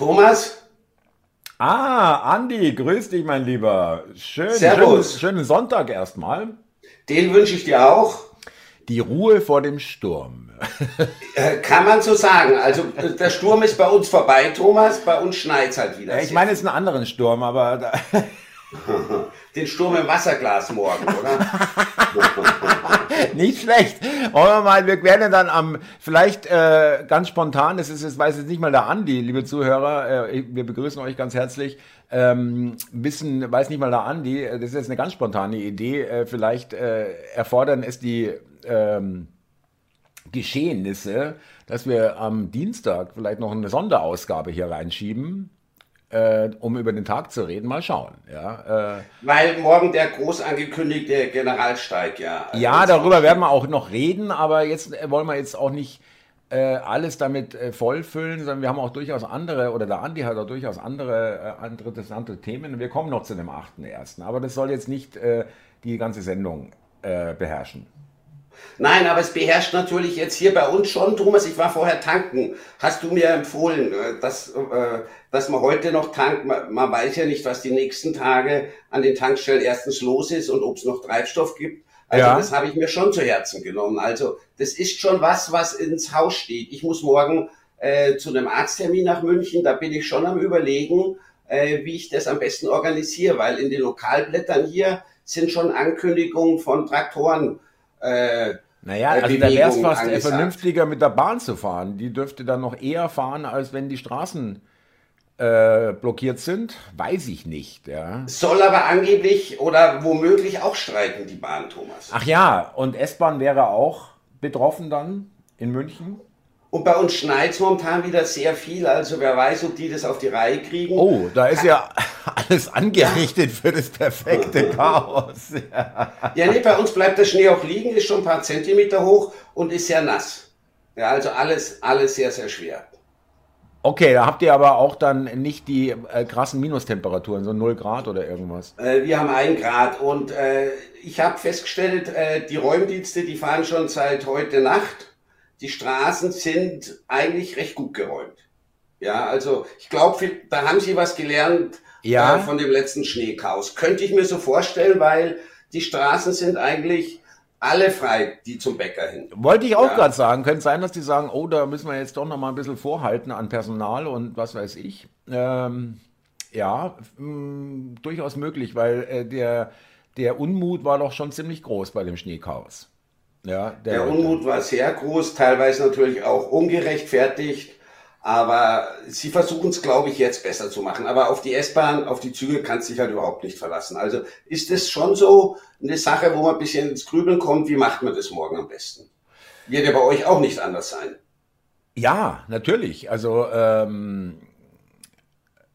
Thomas? Ah, Andi, grüß dich, mein Lieber. Schön, Servus. Schönen, schönen Sonntag erstmal. Den wünsche ich dir auch. Die Ruhe vor dem Sturm. Äh, kann man so sagen. Also der Sturm ist bei uns vorbei, Thomas. Bei uns schneit es halt wieder. ich meine, es ist einen anderen Sturm, aber... Den Sturm im Wasserglas morgen, oder? nicht schlecht. Wollen wir mal, wir werden dann am, vielleicht äh, ganz spontan, das ist jetzt, weiß jetzt nicht mal der Andi, liebe Zuhörer, äh, wir begrüßen euch ganz herzlich. Ähm, wissen, weiß nicht mal der Andi, das ist jetzt eine ganz spontane Idee, äh, vielleicht äh, erfordern es die ähm, Geschehnisse, dass wir am Dienstag vielleicht noch eine Sonderausgabe hier reinschieben äh, um über den Tag zu reden, mal schauen. Ja, äh, Weil morgen der groß angekündigte Generalstreik, ja. Also ja, darüber werden wir auch noch reden, aber jetzt äh, wollen wir jetzt auch nicht äh, alles damit äh, vollfüllen, sondern wir haben auch durchaus andere, oder der Andi hat auch durchaus andere, andere interessante Themen. Wir kommen noch zu dem 8.1., aber das soll jetzt nicht die ganze Sendung beherrschen. Nein, aber es beherrscht natürlich jetzt hier bei uns schon, Thomas. Ich war vorher tanken. Hast du mir empfohlen, äh, dass, äh, dass man heute noch tankt? Man weiß ja nicht, was die nächsten Tage an den Tankstellen erstens los ist und ob es noch Treibstoff gibt. Also ja. das habe ich mir schon zu Herzen genommen. Also das ist schon was, was ins Haus steht. Ich muss morgen äh, zu einem Arzttermin nach München. Da bin ich schon am Überlegen, äh, wie ich das am besten organisiere, weil in den Lokalblättern hier sind schon Ankündigungen von Traktoren äh, naja, also da wäre es fast angesagt. vernünftiger, mit der Bahn zu fahren. Die dürfte dann noch eher fahren, als wenn die Straßen äh, blockiert sind. Weiß ich nicht. Ja. Soll aber angeblich oder womöglich auch streiken, die Bahn, Thomas. Ach ja, und S-Bahn wäre auch betroffen dann in München? Und bei uns schneit es momentan wieder sehr viel, also wer weiß, ob die das auf die Reihe kriegen. Oh, da ist ja alles angerichtet für das perfekte Chaos. Ja. ja, nee, bei uns bleibt der Schnee auch liegen, ist schon ein paar Zentimeter hoch und ist sehr nass. Ja, also alles, alles sehr, sehr schwer. Okay, da habt ihr aber auch dann nicht die äh, krassen Minustemperaturen, so 0 Grad oder irgendwas. Äh, wir haben 1 Grad und äh, ich habe festgestellt, äh, die Räumdienste, die fahren schon seit heute Nacht die Straßen sind eigentlich recht gut geräumt. Ja, also ich glaube, da haben Sie was gelernt ja. äh, von dem letzten Schneechaos. Könnte ich mir so vorstellen, weil die Straßen sind eigentlich alle frei, die zum Bäcker hin. Wollte ich auch ja. gerade sagen. Könnte sein, dass die sagen, oh, da müssen wir jetzt doch noch mal ein bisschen vorhalten an Personal und was weiß ich. Ähm, ja, mh, mm, durchaus möglich, weil äh, der, der Unmut war doch schon ziemlich groß bei dem Schneechaos. Ja, der, der Unmut war sehr groß, teilweise natürlich auch ungerechtfertigt. Aber sie versuchen es, glaube ich, jetzt besser zu machen. Aber auf die S-Bahn, auf die Züge kannst du dich halt überhaupt nicht verlassen. Also ist es schon so eine Sache, wo man ein bisschen ins Grübeln kommt, wie macht man das morgen am besten? Wird ja bei euch auch nicht anders sein. Ja, natürlich. Also ähm,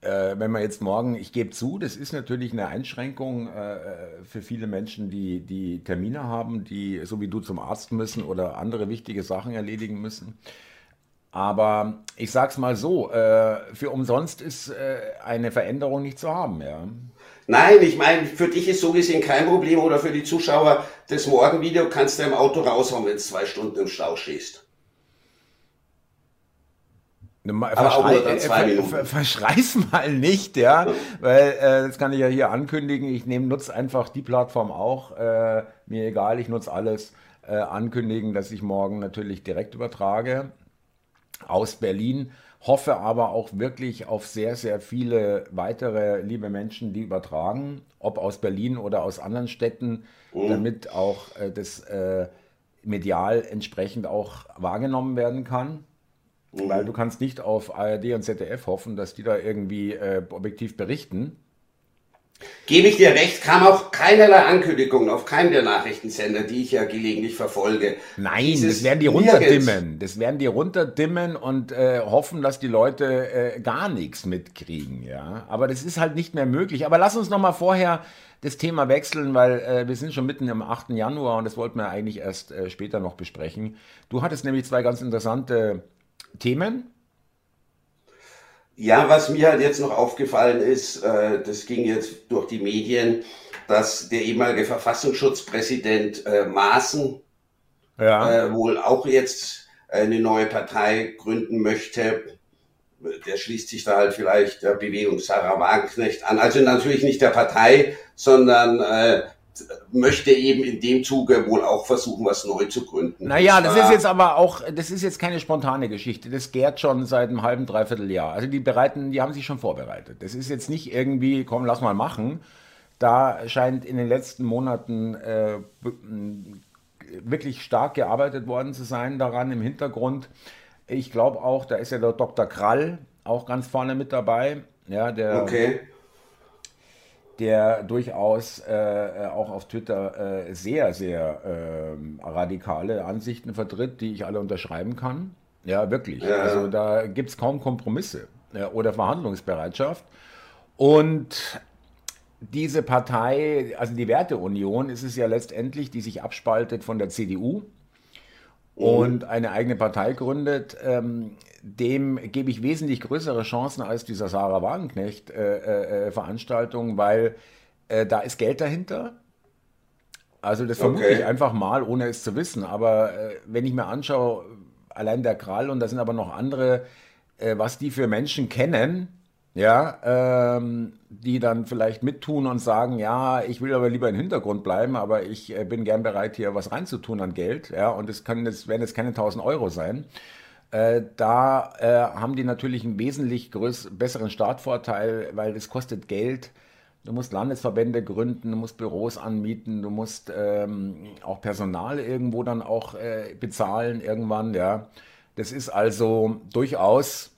äh, wenn man jetzt morgen, ich gebe zu, das ist natürlich eine Einschränkung äh, für viele Menschen, die, die Termine haben, die so wie du zum Arzt müssen oder andere wichtige Sachen erledigen müssen. Aber ich sag's mal so, äh, für umsonst ist äh, eine Veränderung nicht zu haben, ja. Nein, ich meine, für dich ist so gesehen kein Problem oder für die Zuschauer, das Morgenvideo kannst du im Auto raushauen, wenn du zwei Stunden im Stau stehst. Verschrei äh, ver verschrei's mal nicht, ja, weil äh, das kann ich ja hier ankündigen. Ich nehme nutze einfach die Plattform auch. Äh, mir egal, ich nutze alles. Äh, ankündigen, dass ich morgen natürlich direkt übertrage aus Berlin. Hoffe aber auch wirklich auf sehr, sehr viele weitere liebe Menschen, die übertragen, ob aus Berlin oder aus anderen Städten, mhm. damit auch äh, das äh, medial entsprechend auch wahrgenommen werden kann. Mhm. Weil du kannst nicht auf ARD und ZDF hoffen, dass die da irgendwie äh, objektiv berichten. Gebe ich dir recht, kam auch keinerlei Ankündigungen auf keinen der Nachrichtensender, die ich ja gelegentlich verfolge. Nein, Dieses das werden die runterdimmen. Das werden die runterdimmen und äh, hoffen, dass die Leute äh, gar nichts mitkriegen. Ja, aber das ist halt nicht mehr möglich. Aber lass uns noch mal vorher das Thema wechseln, weil äh, wir sind schon mitten im 8. Januar und das wollten wir eigentlich erst äh, später noch besprechen. Du hattest nämlich zwei ganz interessante Themen? Ja, was mir halt jetzt noch aufgefallen ist, äh, das ging jetzt durch die Medien, dass der ehemalige Verfassungsschutzpräsident äh, Maaßen ja. äh, wohl auch jetzt eine neue Partei gründen möchte. der schließt sich da halt vielleicht der Bewegung Sarah Wagenknecht an. Also natürlich nicht der Partei, sondern äh, möchte eben in dem Zuge wohl auch versuchen, was neu zu gründen. Naja, das ist jetzt aber auch, das ist jetzt keine spontane Geschichte. Das gärt schon seit einem halben, dreiviertel Jahr. Also die bereiten, die haben sich schon vorbereitet. Das ist jetzt nicht irgendwie, komm, lass mal machen. Da scheint in den letzten Monaten äh, wirklich stark gearbeitet worden zu sein daran im Hintergrund. Ich glaube auch, da ist ja der Dr. Krall auch ganz vorne mit dabei. Ja, der, okay der durchaus äh, auch auf Twitter äh, sehr, sehr äh, radikale Ansichten vertritt, die ich alle unterschreiben kann. Ja, wirklich. Ja. Also da gibt es kaum Kompromisse oder Verhandlungsbereitschaft. Und diese Partei, also die Werteunion, ist es ja letztendlich, die sich abspaltet von der CDU. Und eine eigene Partei gründet. Ähm, dem gebe ich wesentlich größere Chancen als dieser Sarah Wagenknecht-Veranstaltung, äh, äh, weil äh, da ist Geld dahinter. Also das vermute okay. ich einfach mal, ohne es zu wissen. Aber äh, wenn ich mir anschaue, allein der Krall und da sind aber noch andere, äh, was die für Menschen kennen, ja, ähm, die dann vielleicht mittun und sagen, ja, ich will aber lieber im Hintergrund bleiben, aber ich äh, bin gern bereit, hier was reinzutun an Geld, ja, und es kann jetzt, werden jetzt keine 1000 Euro sein. Äh, da äh, haben die natürlich einen wesentlich größ besseren Startvorteil, weil es kostet Geld. Du musst Landesverbände gründen, du musst Büros anmieten, du musst ähm, auch Personal irgendwo dann auch äh, bezahlen irgendwann. Ja, das ist also durchaus.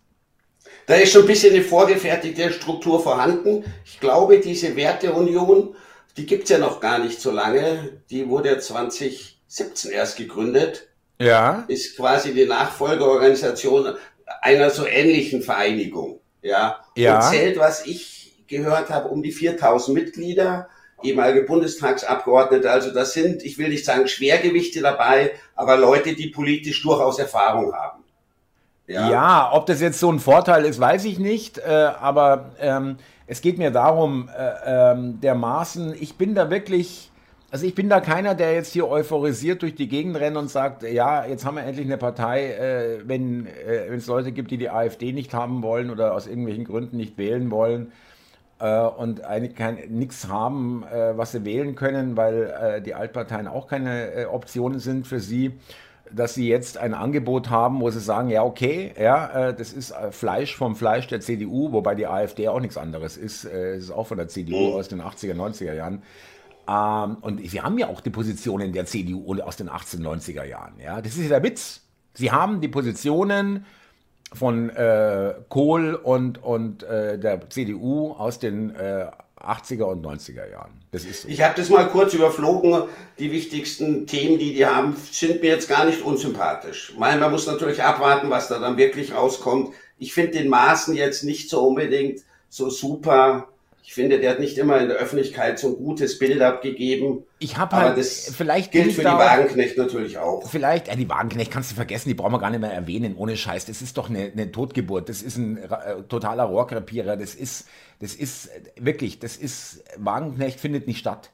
Da ist schon ein bisschen eine vorgefertigte Struktur vorhanden. Ich glaube, diese Werteunion, die gibt es ja noch gar nicht so lange. Die wurde 2017 erst gegründet ja. ist quasi die Nachfolgeorganisation einer so ähnlichen Vereinigung. Ja. ja. Und zählt, was ich gehört habe, um die 4000 Mitglieder, ehemalige Bundestagsabgeordnete. Also das sind, ich will nicht sagen Schwergewichte dabei, aber Leute, die politisch durchaus Erfahrung haben. Ja, ja ob das jetzt so ein Vorteil ist, weiß ich nicht. Äh, aber ähm, es geht mir darum, äh, ähm, dermaßen, ich bin da wirklich also ich bin da keiner, der jetzt hier euphorisiert durch die Gegend rennt und sagt, ja, jetzt haben wir endlich eine Partei, äh, wenn äh, es Leute gibt, die die AfD nicht haben wollen oder aus irgendwelchen Gründen nicht wählen wollen äh, und eigentlich nichts haben, äh, was sie wählen können, weil äh, die Altparteien auch keine äh, Optionen sind für sie dass sie jetzt ein Angebot haben, wo sie sagen, ja, okay, ja, das ist Fleisch vom Fleisch der CDU, wobei die AfD auch nichts anderes ist. Es ist auch von der CDU mhm. aus den 80er, 90er Jahren. Ähm, und wir haben ja auch die Positionen der CDU aus den 1890er Jahren. Ja? Das ist ja der Witz. Sie haben die Positionen von äh, Kohl und, und äh, der CDU aus den äh, 80er und 90er Jahren. Das ist so. Ich habe das mal kurz überflogen. Die wichtigsten Themen, die die haben, sind mir jetzt gar nicht unsympathisch. Man muss natürlich abwarten, was da dann wirklich rauskommt. Ich finde den Maßen jetzt nicht so unbedingt so super ich finde, der hat nicht immer in der Öffentlichkeit so ein gutes Bild abgegeben. Ich habe halt, aber das vielleicht gilt für die Wagenknecht natürlich auch. Vielleicht, ja, die Wagenknecht kannst du vergessen, die brauchen wir gar nicht mehr erwähnen, ohne Scheiß. Das ist doch eine, eine Totgeburt. Das ist ein äh, totaler Rohrkrepierer. Das ist, das ist wirklich, das ist, Wagenknecht findet nicht statt.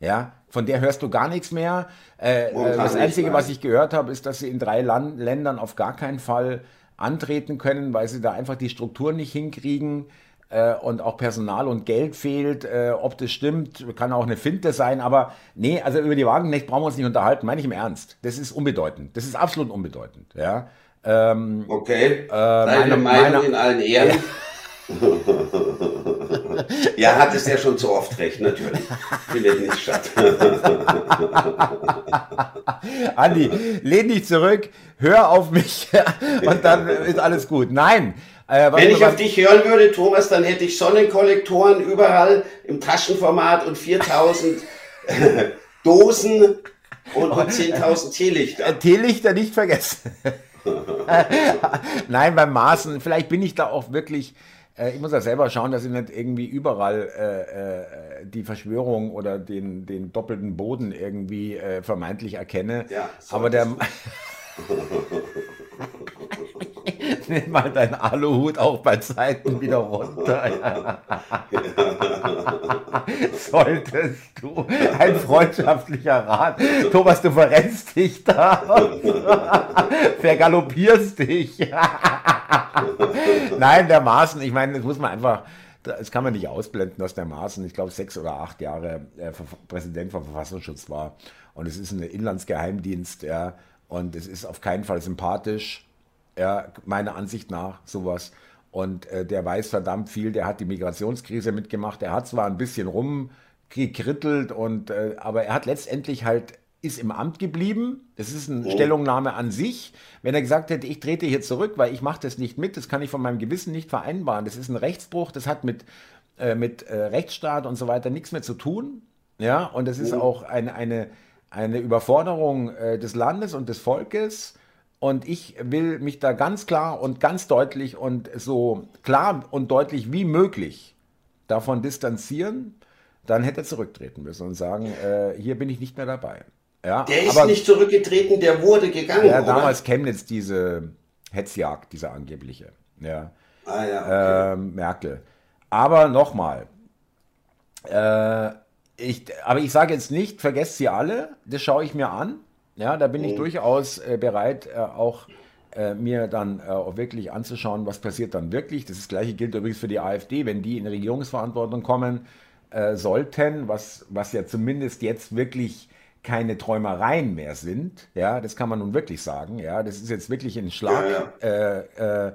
Ja, von der hörst du gar nichts mehr. Äh, äh das Einzige, was ich gehört habe, ist, dass sie in drei Land Ländern auf gar keinen Fall antreten können, weil sie da einfach die Struktur nicht hinkriegen äh, und auch Personal und Geld fehlt. Äh, ob das stimmt, kann auch eine Finte sein, aber nee, also über die Wagenknecht brauchen wir uns nicht unterhalten, meine ich im Ernst. Das ist unbedeutend. Das ist absolut unbedeutend. Ja. Ähm, okay. Äh, Deine Meinung meine, in allen Ehren. Ja. hat es ja schon zu oft recht, natürlich. Findet nicht statt. Andi, lehn dich zurück, hör auf mich und dann ist alles gut. Nein, äh, Wenn ich auf dich hören würde, Thomas, dann hätte ich Sonnenkollektoren überall im Taschenformat und 4000 Dosen und, und 10.000 Teelichter. Äh, Teelichter nicht vergessen. Nein, beim Maßen, vielleicht bin ich da auch wirklich, ich muss ja selber schauen, dass ich nicht irgendwie überall äh, äh, die Verschwörung oder den, den doppelten Boden irgendwie äh, vermeintlich erkenne. Ja, Aber der. Nimm mal deinen Aluhut auch bei Zeiten wieder runter. Solltest du ein freundschaftlicher Rat. Thomas, du verrennst dich da vergaloppierst dich. Nein, der Maßen, ich meine, das muss man einfach, das kann man nicht ausblenden, dass der Maßen, ich glaube, sechs oder acht Jahre äh, Präsident vom Verfassungsschutz war. Und es ist ein Inlandsgeheimdienst, ja, und es ist auf keinen Fall sympathisch, ja, meiner Ansicht nach, sowas. Und äh, der weiß verdammt viel, der hat die Migrationskrise mitgemacht, er hat zwar ein bisschen rumgekrittelt, und, äh, aber er hat letztendlich halt ist im Amt geblieben. Das ist eine oh. Stellungnahme an sich. Wenn er gesagt hätte, ich trete hier zurück, weil ich mache das nicht mit, das kann ich von meinem Gewissen nicht vereinbaren. Das ist ein Rechtsbruch, das hat mit, äh, mit äh, Rechtsstaat und so weiter nichts mehr zu tun. Ja, und das ist oh. auch eine, eine, eine Überforderung äh, des Landes und des Volkes. Und ich will mich da ganz klar und ganz deutlich und so klar und deutlich wie möglich davon distanzieren. Dann hätte er zurücktreten müssen und sagen, äh, hier bin ich nicht mehr dabei. Ja, der ist aber, nicht zurückgetreten, der wurde gegangen. Ja, damals oder? Chemnitz diese Hetzjagd, diese angebliche. Ja. Ah, ja okay. ähm, Merkel. Aber nochmal, äh, ich, aber ich sage jetzt nicht, vergesst sie alle, das schaue ich mir an. Ja, da bin mhm. ich durchaus äh, bereit, äh, auch äh, mir dann äh, auch wirklich anzuschauen, was passiert dann wirklich. Das, das gleiche gilt übrigens für die AfD, wenn die in Regierungsverantwortung kommen äh, sollten, was, was ja zumindest jetzt wirklich keine Träumereien mehr sind. Ja, das kann man nun wirklich sagen. Ja, das ist jetzt wirklich ein Schlag. Ja, ja. Äh,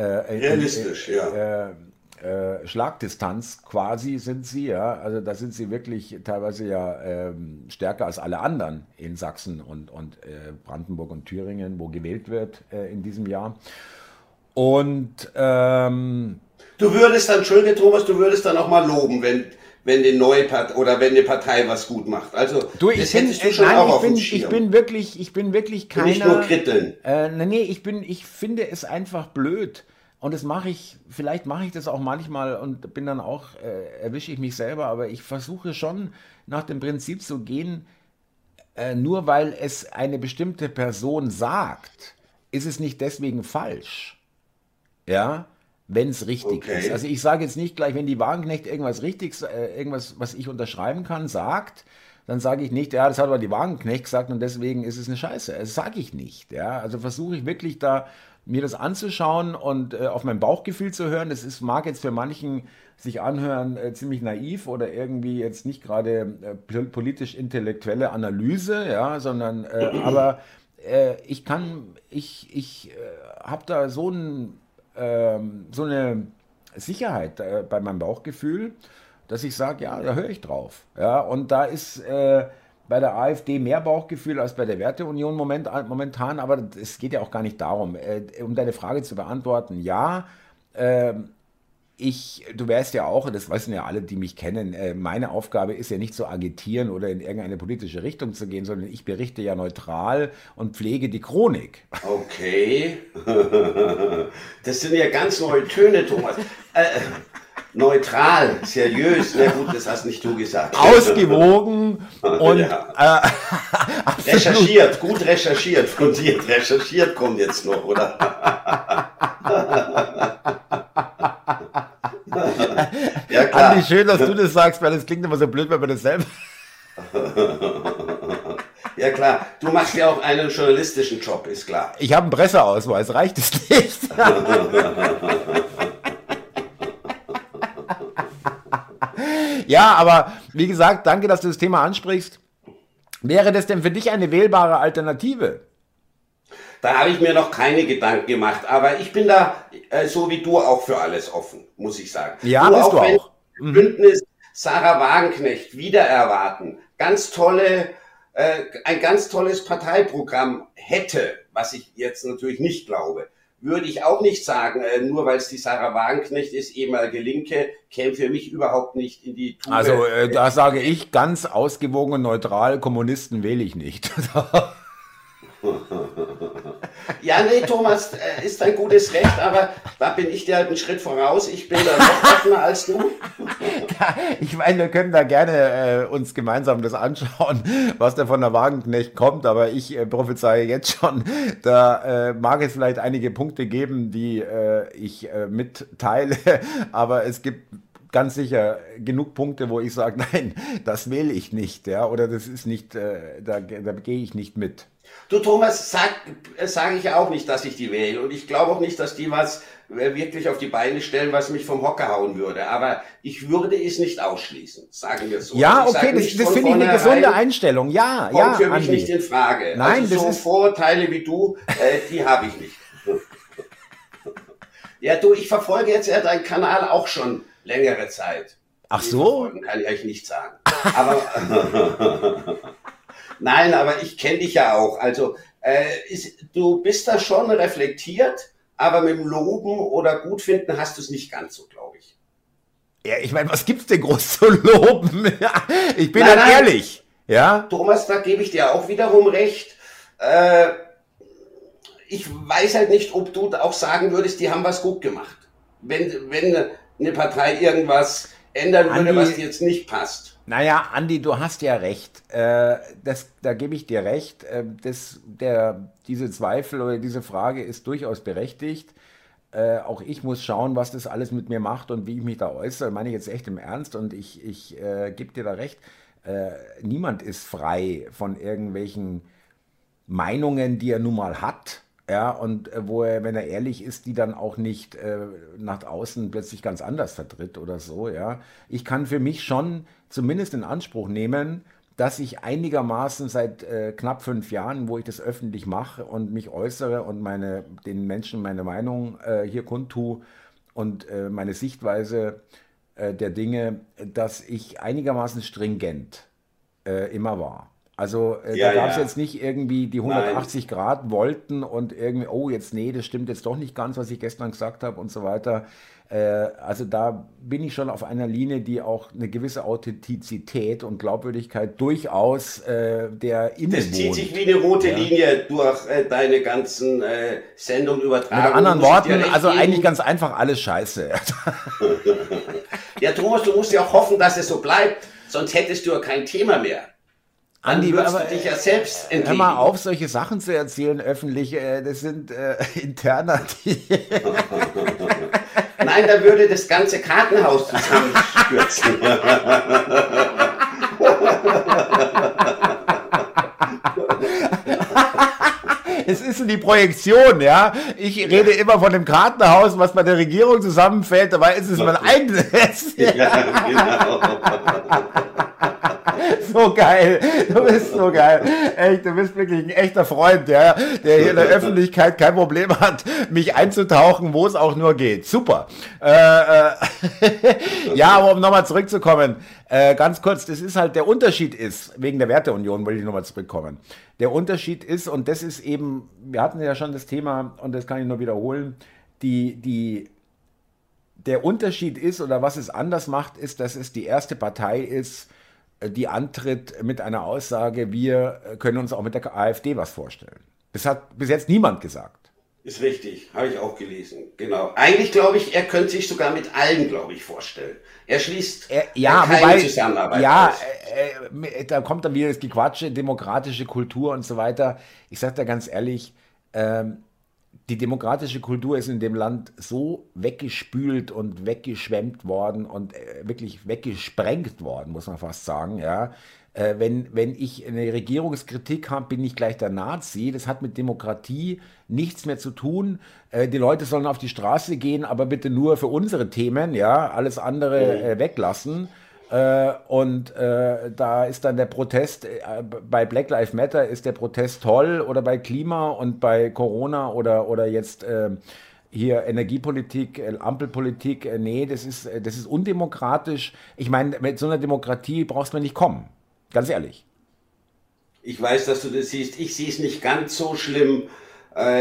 Realistisch, ja äh, Schlagdistanz quasi sind sie, ja. Also da sind sie wirklich teilweise ja ähm, stärker als alle anderen in Sachsen und, und äh, Brandenburg und Thüringen, wo gewählt wird äh, in diesem Jahr. Und ähm, du würdest dann, Entschuldige Thomas, du würdest dann auch mal loben, wenn wenn die neue Partei oder wenn die Partei was gut macht. Also du, ich bin, du schon nein, auch ich bin, ich bin wirklich, ich bin wirklich keiner. Nicht nur kritteln. Äh, nee, ich bin, ich finde es einfach blöd und das mache ich, vielleicht mache ich das auch manchmal und bin dann auch, äh, erwische ich mich selber, aber ich versuche schon nach dem Prinzip zu gehen, äh, nur weil es eine bestimmte Person sagt, ist es nicht deswegen falsch. Ja, wenn es richtig okay. ist. Also ich sage jetzt nicht gleich, wenn die Wagenknecht irgendwas richtig, äh, irgendwas, was ich unterschreiben kann, sagt, dann sage ich nicht, ja, das hat aber die Wagenknecht gesagt und deswegen ist es eine Scheiße. Das sage ich nicht. Ja, also versuche ich wirklich da mir das anzuschauen und äh, auf mein Bauchgefühl zu hören. Das ist, mag jetzt für manchen sich anhören äh, ziemlich naiv oder irgendwie jetzt nicht gerade äh, politisch-intellektuelle Analyse, ja, sondern äh, aber äh, ich kann, ich, ich äh, habe da so, ein, ähm, so eine Sicherheit bei meinem Bauchgefühl, dass ich sage, ja, da höre ich drauf. Ja, und da ist bei der AfD mehr Bauchgefühl als bei der Werteunion moment, momentan, aber es geht ja auch gar nicht darum. Äh, um deine Frage zu beantworten, ja, äh, ich, du wärst ja auch, das wissen ja alle, die mich kennen, äh, meine Aufgabe ist ja nicht zu agitieren oder in irgendeine politische Richtung zu gehen, sondern ich berichte ja neutral und pflege die Chronik. Okay. Das sind ja ganz neue Töne, Thomas. Neutral, seriös, na gut, das hast nicht du gesagt. Ausgewogen und ja. äh, recherchiert, gut recherchiert, fundiert recherchiert kommt jetzt noch, oder? ja, klar. Andi, schön, dass du das sagst, weil das klingt immer so blöd, wenn man das selber. Ja klar, du machst ja auch einen journalistischen Job, ist klar. Ich habe einen Presseausweis, reicht es nicht? Ja, aber wie gesagt, danke, dass du das Thema ansprichst. Wäre das denn für dich eine wählbare Alternative? Da habe ich mir noch keine Gedanken gemacht, aber ich bin da äh, so wie du auch für alles offen, muss ich sagen. Ja, Nur bist auch, du auch. Mhm. Bündnis Sarah Wagenknecht wieder erwarten, ganz tolle, äh, ein ganz tolles Parteiprogramm hätte, was ich jetzt natürlich nicht glaube würde ich auch nicht sagen, äh, nur weil es die Sarah Wagenknecht ist, ehemalige Linke, käme für mich überhaupt nicht in die Tube. Also äh, da sage ich ganz ausgewogen und neutral, Kommunisten wähle ich nicht. Ja, nee, Thomas, äh, ist ein gutes Recht, aber da bin ich dir halt einen Schritt voraus. Ich bin da noch offener als du. ich meine, wir können da gerne äh, uns gemeinsam das anschauen, was da von der Wagenknecht kommt, aber ich äh, prophezeie jetzt schon, da äh, mag es vielleicht einige Punkte geben, die äh, ich äh, mitteile, aber es gibt ganz sicher genug Punkte, wo ich sage, nein, das wähle ich nicht, ja, oder das ist nicht, äh, da, da gehe ich nicht mit. Du Thomas, sag, sage ich auch nicht, dass ich die wähle und ich glaube auch nicht, dass die was äh, wirklich auf die Beine stellen, was mich vom Hocker hauen würde. Aber ich würde es nicht ausschließen, sagen wir so. Ja, also okay, das, das finde ich eine gesunde Einstellung. Ja, kommt ja. für mich Andi. nicht in Frage. Nein, also das so ist Vorurteile wie du, äh, die habe ich nicht. ja, du, ich verfolge jetzt ja deinen Kanal auch schon längere Zeit. Ach so? Kann ich euch nicht sagen. Aber nein, aber ich kenne dich ja auch. Also äh, ist, du bist da schon reflektiert, aber mit dem Loben oder Gutfinden hast du es nicht ganz so, glaube ich. Ja, ich meine, was gibt's denn groß zu loben? ich bin nein, dann nein. ehrlich. Ja? Thomas, da gebe ich dir auch wiederum recht. Äh, ich weiß halt nicht, ob du auch sagen würdest, die haben was gut gemacht. Wenn, wenn eine Partei irgendwas ändern würde, Andi, was dir jetzt nicht passt. Naja, Andi, du hast ja recht. Äh, das, da gebe ich dir recht. Äh, das, der, diese Zweifel oder diese Frage ist durchaus berechtigt. Äh, auch ich muss schauen, was das alles mit mir macht und wie ich mich da äußere. Meine ich jetzt echt im Ernst und ich, ich äh, gebe dir da recht. Äh, niemand ist frei von irgendwelchen Meinungen, die er nun mal hat ja, und äh, wo er, wenn er ehrlich ist, die dann auch nicht äh, nach außen plötzlich ganz anders vertritt oder so, ja. Ich kann für mich schon zumindest in Anspruch nehmen, dass ich einigermaßen seit äh, knapp fünf Jahren, wo ich das öffentlich mache und mich äußere und meine, den Menschen meine Meinung äh, hier kundtue und äh, meine Sichtweise äh, der Dinge, dass ich einigermaßen stringent immer war. Also äh, ja, da gab es ja. jetzt nicht irgendwie die 180 Nein. Grad wollten und irgendwie, oh, jetzt nee, das stimmt jetzt doch nicht ganz, was ich gestern gesagt habe und so weiter. Äh, also da bin ich schon auf einer Linie, die auch eine gewisse Authentizität und Glaubwürdigkeit durchaus äh, der innewohnt. Das zieht sich wie eine rote ja. Linie durch äh, deine ganzen äh, Sendungen übertragen. Mit anderen Worten, also geben. eigentlich ganz einfach alles scheiße. ja, Thomas, du musst ja auch hoffen, dass es so bleibt, sonst hättest du ja kein Thema mehr. Andi, würdest aber, du dich ja selbst entledigen. Hör mal auf, solche Sachen zu erzählen öffentlich. Äh, das sind äh, interner. Nein, da würde das ganze Kartenhaus zusammenstürzen. es ist die Projektion, ja. Ich rede immer von dem Kartenhaus, was bei der Regierung zusammenfällt, dabei ist es mein eigenes. Ja, genau. so geil. Du bist so geil. Echt, du bist wirklich ein echter Freund, ja, der hier in der Öffentlichkeit kein Problem hat, mich einzutauchen, wo es auch nur geht. Super. Äh, äh, ja, aber um nochmal zurückzukommen, äh, ganz kurz, das ist halt, der Unterschied ist, wegen der Werteunion wollte ich nochmal zurückkommen. Der Unterschied ist, und das ist eben, wir hatten ja schon das Thema, und das kann ich nur wiederholen, die, die, der Unterschied ist, oder was es anders macht, ist, dass es die erste Partei ist, die antritt mit einer Aussage, wir können uns auch mit der AfD was vorstellen. Das hat bis jetzt niemand gesagt. Ist richtig, habe ich auch gelesen. Genau. Eigentlich glaube ich, er könnte sich sogar mit allen, glaube ich, vorstellen. Er schließt er, ja, keine wobei, Zusammenarbeit Ja, äh, äh, da kommt dann wieder das Gequatsche, demokratische Kultur und so weiter. Ich sage da ganz ehrlich, ähm, die demokratische Kultur ist in dem Land so weggespült und weggeschwemmt worden und äh, wirklich weggesprengt worden, muss man fast sagen, ja. Äh, wenn, wenn ich eine Regierungskritik habe, bin ich gleich der Nazi. Das hat mit Demokratie nichts mehr zu tun. Äh, die Leute sollen auf die Straße gehen, aber bitte nur für unsere Themen, ja, alles andere weglassen. Äh, und äh, da ist dann der Protest, äh, bei Black Lives Matter ist der Protest toll oder bei Klima und bei Corona oder, oder jetzt äh, hier Energiepolitik, äh, Ampelpolitik, äh, nee, das ist, das ist undemokratisch. Ich meine, mit so einer Demokratie brauchst du nicht kommen. Ganz ehrlich. Ich weiß, dass du das siehst. Ich sehe es nicht ganz so schlimm.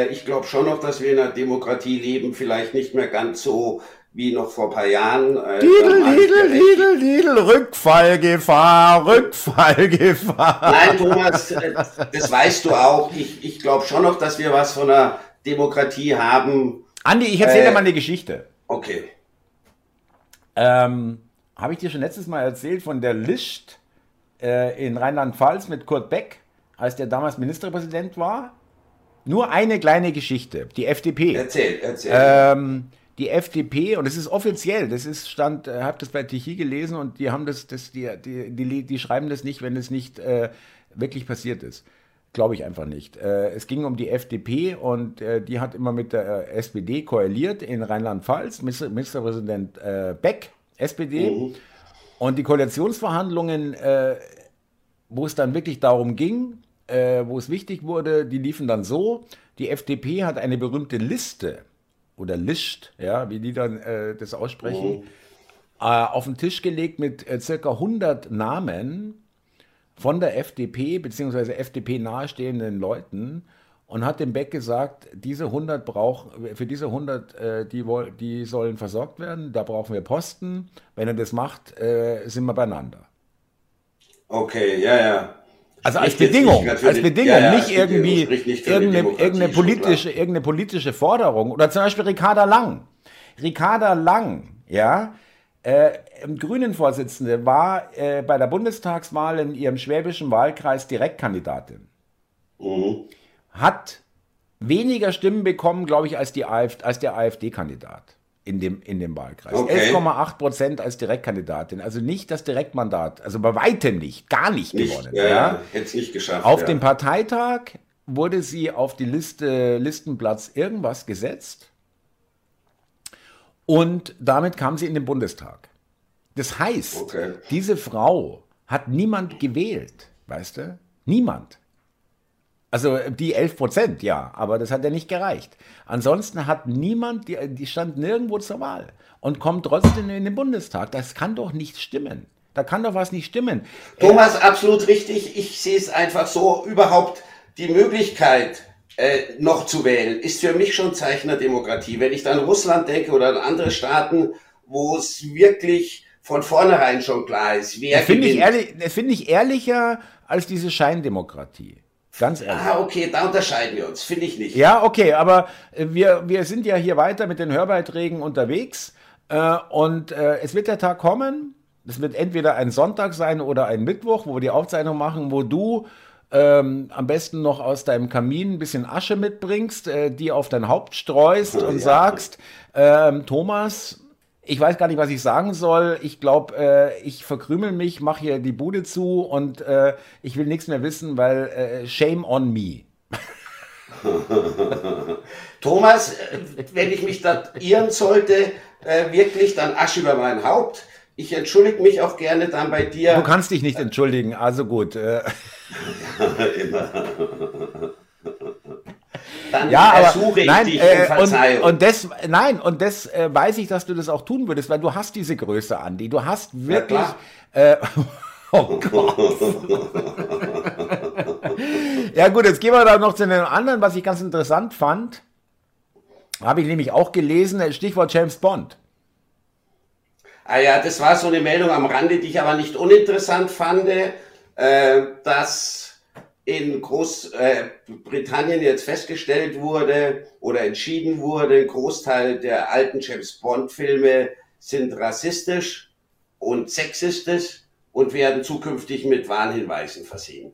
Ich glaube schon noch, dass wir in einer Demokratie leben, vielleicht nicht mehr ganz so wie noch vor ein paar Jahren. Äh, Lidl, Lidl, Lidl, Lidl, Rückfallgefahr, Rückfallgefahr. Nein, Thomas, äh, das weißt du auch. Ich, ich glaube schon noch, dass wir was von einer Demokratie haben. Andi, ich erzähle äh, dir mal eine Geschichte. Okay. Ähm, Habe ich dir schon letztes Mal erzählt von der List äh, in Rheinland-Pfalz mit Kurt Beck, als der damals Ministerpräsident war? Nur eine kleine Geschichte. Die FDP. Erzähl, erzähl. Ähm, die FDP, und das ist offiziell, das ist stand, äh, habe das bei Tichy gelesen und die haben das, das die, die, die, die schreiben das nicht, wenn es nicht äh, wirklich passiert ist. Glaube ich einfach nicht. Äh, es ging um die FDP und äh, die hat immer mit der äh, SPD koaliert in Rheinland-Pfalz, Ministerpräsident äh, Beck, SPD. Mhm. Und die Koalitionsverhandlungen, wo es dann wirklich darum ging, wo es wichtig wurde, die liefen dann so, die FDP hat eine berühmte Liste oder List, ja, wie die dann äh, das aussprechen, oh. äh, auf den Tisch gelegt mit äh, circa 100 Namen von der FDP bzw. FDP nahestehenden Leuten und hat dem Beck gesagt, diese 100 brauch, für diese 100, äh, die, die sollen versorgt werden, da brauchen wir Posten. Wenn er das macht, äh, sind wir beieinander. Okay, ja, ja. Also als Bedingung, als Bedingung, ja, ja, nicht irgendwie nicht irgendeine, irgendeine, politische, irgendeine politische Forderung. Oder zum Beispiel Ricarda Lang. Ricarda Lang, ja, äh, Grünen-Vorsitzende, war äh, bei der Bundestagswahl in ihrem schwäbischen Wahlkreis Direktkandidatin. Mhm. Hat weniger Stimmen bekommen, glaube ich, als, die AfD, als der AfD-Kandidat in dem, in dem Wahlkreis. Okay. 11,8 Prozent als Direktkandidatin. Also nicht das Direktmandat, also bei weitem nicht, gar nicht, nicht gewonnen. Ja, ja. hätte es nicht geschafft. Auf ja. dem Parteitag wurde sie auf die Liste, Listenplatz irgendwas gesetzt und damit kam sie in den Bundestag. Das heißt, okay. diese Frau hat niemand gewählt, weißt du? Niemand. Also die 11 Prozent, ja, aber das hat ja nicht gereicht. Ansonsten hat niemand, die, die stand nirgendwo zur Wahl und kommt trotzdem in den Bundestag. Das kann doch nicht stimmen. Da kann doch was nicht stimmen. Thomas, äh, absolut richtig. Ich sehe es einfach so, überhaupt die Möglichkeit, äh, noch zu wählen, ist für mich schon Zeichen der Demokratie. Wenn ich dann Russland denke oder an andere Staaten, wo es wirklich von vornherein schon klar ist, wer das finde ich, ehrlich, find ich ehrlicher als diese Scheindemokratie. Ganz ehrlich. Ah, okay, da unterscheiden wir uns, finde ich nicht. Ja, okay, aber äh, wir, wir sind ja hier weiter mit den Hörbeiträgen unterwegs äh, und äh, es wird der Tag kommen, es wird entweder ein Sonntag sein oder ein Mittwoch, wo wir die Aufzeichnung machen, wo du ähm, am besten noch aus deinem Kamin ein bisschen Asche mitbringst, äh, die auf dein Haupt streust oh, und ja. sagst, ähm, Thomas, ich weiß gar nicht, was ich sagen soll. Ich glaube, äh, ich verkrümel mich, mache hier die Bude zu und äh, ich will nichts mehr wissen, weil äh, shame on me. Thomas, wenn ich mich da irren sollte, äh, wirklich dann Asche über mein Haupt. Ich entschuldige mich auch gerne dann bei dir. Du kannst dich nicht entschuldigen, also gut. Äh. immer dann ja, aber, ich nein, dich um Verzeihung. Und, und das, nein, und das äh, weiß ich, dass du das auch tun würdest, weil du hast diese Größe, Andi. Du hast wirklich. Ja, äh, oh Gott. ja, gut, jetzt gehen wir da noch zu einem anderen, was ich ganz interessant fand. Habe ich nämlich auch gelesen, Stichwort James Bond. Ah ja, das war so eine Meldung am Rande, die ich aber nicht uninteressant fand, äh, dass in Großbritannien äh, jetzt festgestellt wurde oder entschieden wurde, ein Großteil der alten James Bond-Filme sind rassistisch und sexistisch und werden zukünftig mit Warnhinweisen versehen.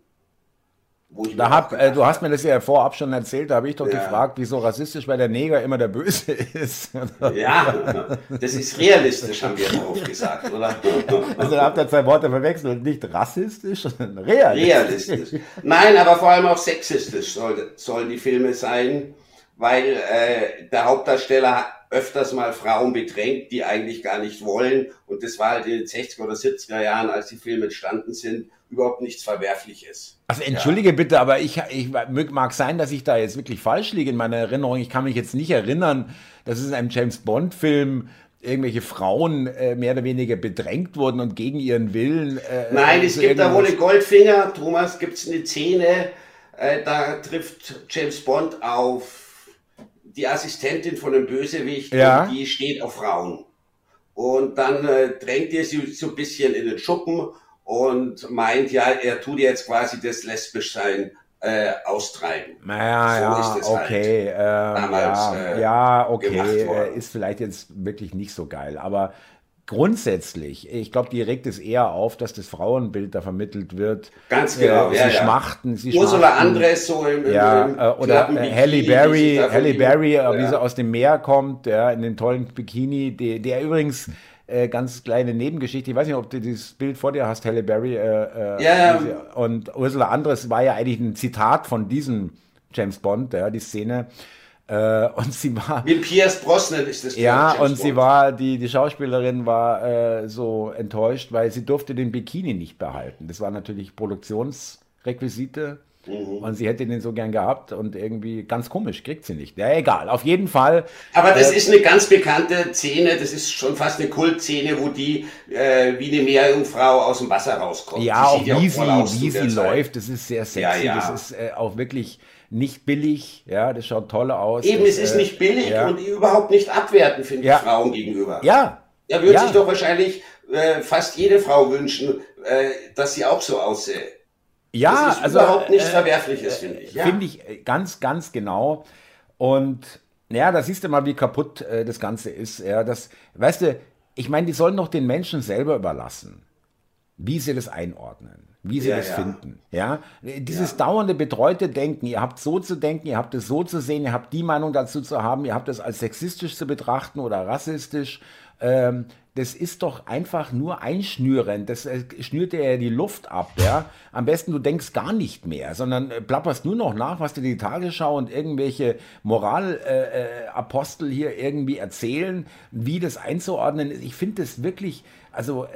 Da hab, äh, du hast mir das ja vorab schon erzählt, da habe ich doch ja. gefragt, wieso rassistisch, weil der Neger immer der Böse ist. ja, das ist realistisch, haben wir darauf gesagt, oder? Also da habt ihr zwei Worte verwechselt, nicht rassistisch, sondern realistisch. Realistisch. Nein, aber vor allem auch sexistisch soll, sollen die Filme sein, weil äh, der Hauptdarsteller öfters mal Frauen bedrängt, die eigentlich gar nicht wollen. Und das war halt in den 60er oder 70er Jahren, als die Filme entstanden sind, überhaupt nichts Verwerfliches. Also entschuldige ja. bitte, aber ich, ich mag sein, dass ich da jetzt wirklich falsch liege in meiner Erinnerung. Ich kann mich jetzt nicht erinnern, dass es in einem James Bond-Film irgendwelche Frauen äh, mehr oder weniger bedrängt wurden und gegen ihren Willen. Äh, Nein, es gibt da wohl einen Goldfinger, Thomas, gibt es eine Szene, äh, da trifft James Bond auf die Assistentin von einem Bösewicht ja. die steht auf Frauen. Und dann äh, drängt ihr sie so ein bisschen in den Schuppen und meint, ja, er tut jetzt quasi das Lesbischsein äh, austreiben. Naja, so ja, okay. Halt äh, damals, ja, äh, ja, okay. Ist vielleicht jetzt wirklich nicht so geil, aber grundsätzlich, ich glaube, die regt es eher auf, dass das Frauenbild da vermittelt wird. Ganz genau. Äh, sie ja, schmachten, sie Ursula schmachten. Andres so im, im ja, im äh, oder äh, Bikini, Halle Berry, Halle. Berry, äh, Ja. wie sie aus dem Meer kommt, ja, in den tollen Bikini, der, der übrigens äh, ganz kleine Nebengeschichte, ich weiß nicht, ob du dieses Bild vor dir hast, Halle Berry, äh, äh, Ja, und Ursula Andres war ja eigentlich ein Zitat von diesem James Bond, ja, die Szene, äh, und sie war, Mit Pierce Brosnan ist das. ja, und sie war, die, die Schauspielerin war äh, so enttäuscht, weil sie durfte den Bikini nicht behalten. Das war natürlich Produktionsrequisite Mhm. und sie hätte den so gern gehabt und irgendwie ganz komisch, kriegt sie nicht. Ja, egal, auf jeden Fall. Aber das Äh, ist eine ganz bekannte Szene, das ist schon fast eine Kultszene, wo die äh, wie eine Meerjungfrau aus dem Wasser rauskommt. Ja, auch ja wie sie, wie sie läuft, das ist sehr sexy, Ja, ja. das ist äh, auch wirklich nicht billig, ja, das schaut toll aus. Eben, das, es ist äh, nicht billig und überhaupt nicht abwertend, finde ich, Frauen gegenüber. Ja, Da würde sich doch wahrscheinlich äh, fast jede Frau wünschen, äh, dass sie auch so aussähe. Ja, das ist also überhaupt nichts äh, Verwerfliches, finde ich. Ja. Finde ich äh, ganz, ganz genau. Und ja, da siehst du mal, wie kaputt äh, das Ganze ist. Ja, das, weißt du, ich meine, die sollen doch den Menschen selber überlassen, wie sie das einordnen, wie sie Ja, das ja. finden. Ja, dieses dauernde betreute Denken, ihr habt so zu denken, ihr habt es so zu sehen, ihr habt die Meinung dazu zu haben, ihr habt es als sexistisch zu betrachten oder rassistisch. Ähm, das ist doch einfach nur einschnürend. Das äh, schnürt dir ja die Luft ab. Ja? Am besten, du denkst gar nicht mehr, sondern äh, plapperst nur noch nach, was dir die Tagesschau und irgendwelche Moralapostel äh, Apostel hier irgendwie erzählen, wie das einzuordnen ist. Ich finde das wirklich, also äh,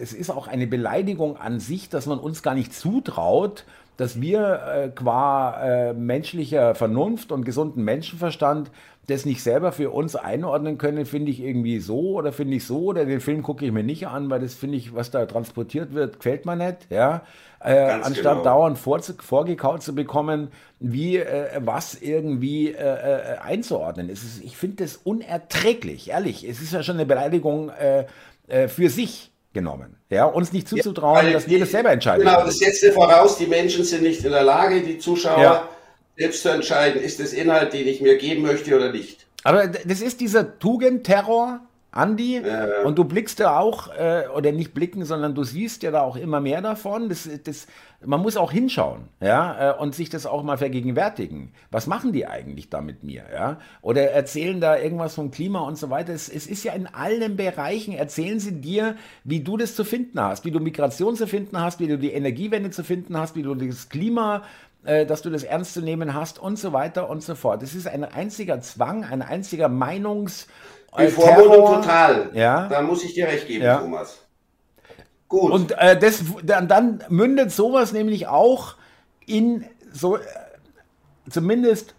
es ist auch eine Beleidigung an sich, dass man uns gar nicht zutraut, dass wir äh, qua äh, menschlicher Vernunft und gesunden Menschenverstand das nicht selber für uns einordnen können, finde ich irgendwie so oder finde ich so oder den Film gucke ich mir nicht an, weil das finde ich, was da transportiert wird, gefällt mir nicht, ja. Äh, anstatt genau. dauernd vorzu- vorgekaut zu bekommen, wie äh, was irgendwie äh, äh, einzuordnen ist. Es ist- Ich finde das unerträglich, ehrlich. Es ist ja schon eine Beleidigung äh, äh, für sich genommen. Ja, uns nicht zuzutrauen, Weil dass wir das selber entscheiden. Genau, das setzt ja voraus, die Menschen sind nicht in der Lage, die Zuschauer Ja. selbst zu entscheiden, ist das Inhalt, den ich mir geben möchte oder nicht. Aber das ist dieser Tugendterror, Andi, und du blickst da auch, äh, oder nicht blicken, sondern du siehst ja da auch immer mehr davon. Das, das, man muss auch hinschauen, ja, äh, und sich das auch mal vergegenwärtigen. Was machen die eigentlich da mit mir, ja? Oder erzählen da irgendwas vom Klima und so weiter. Es, es ist ja in allen Bereichen, erzählen sie dir, wie du das zu finden hast, wie du Migration zu finden hast, wie du die Energiewende zu finden hast, wie du das Klima äh, dass du das ernst zu nehmen hast und so weiter und so fort. Es ist ein einziger Zwang, ein einziger Meinungs- äh, Bevormundung Terror. total. Ja. Da muss ich dir recht geben, Ja. Thomas. Gut. Und äh, das, dann, dann mündet sowas nämlich auch in so, äh, zumindest,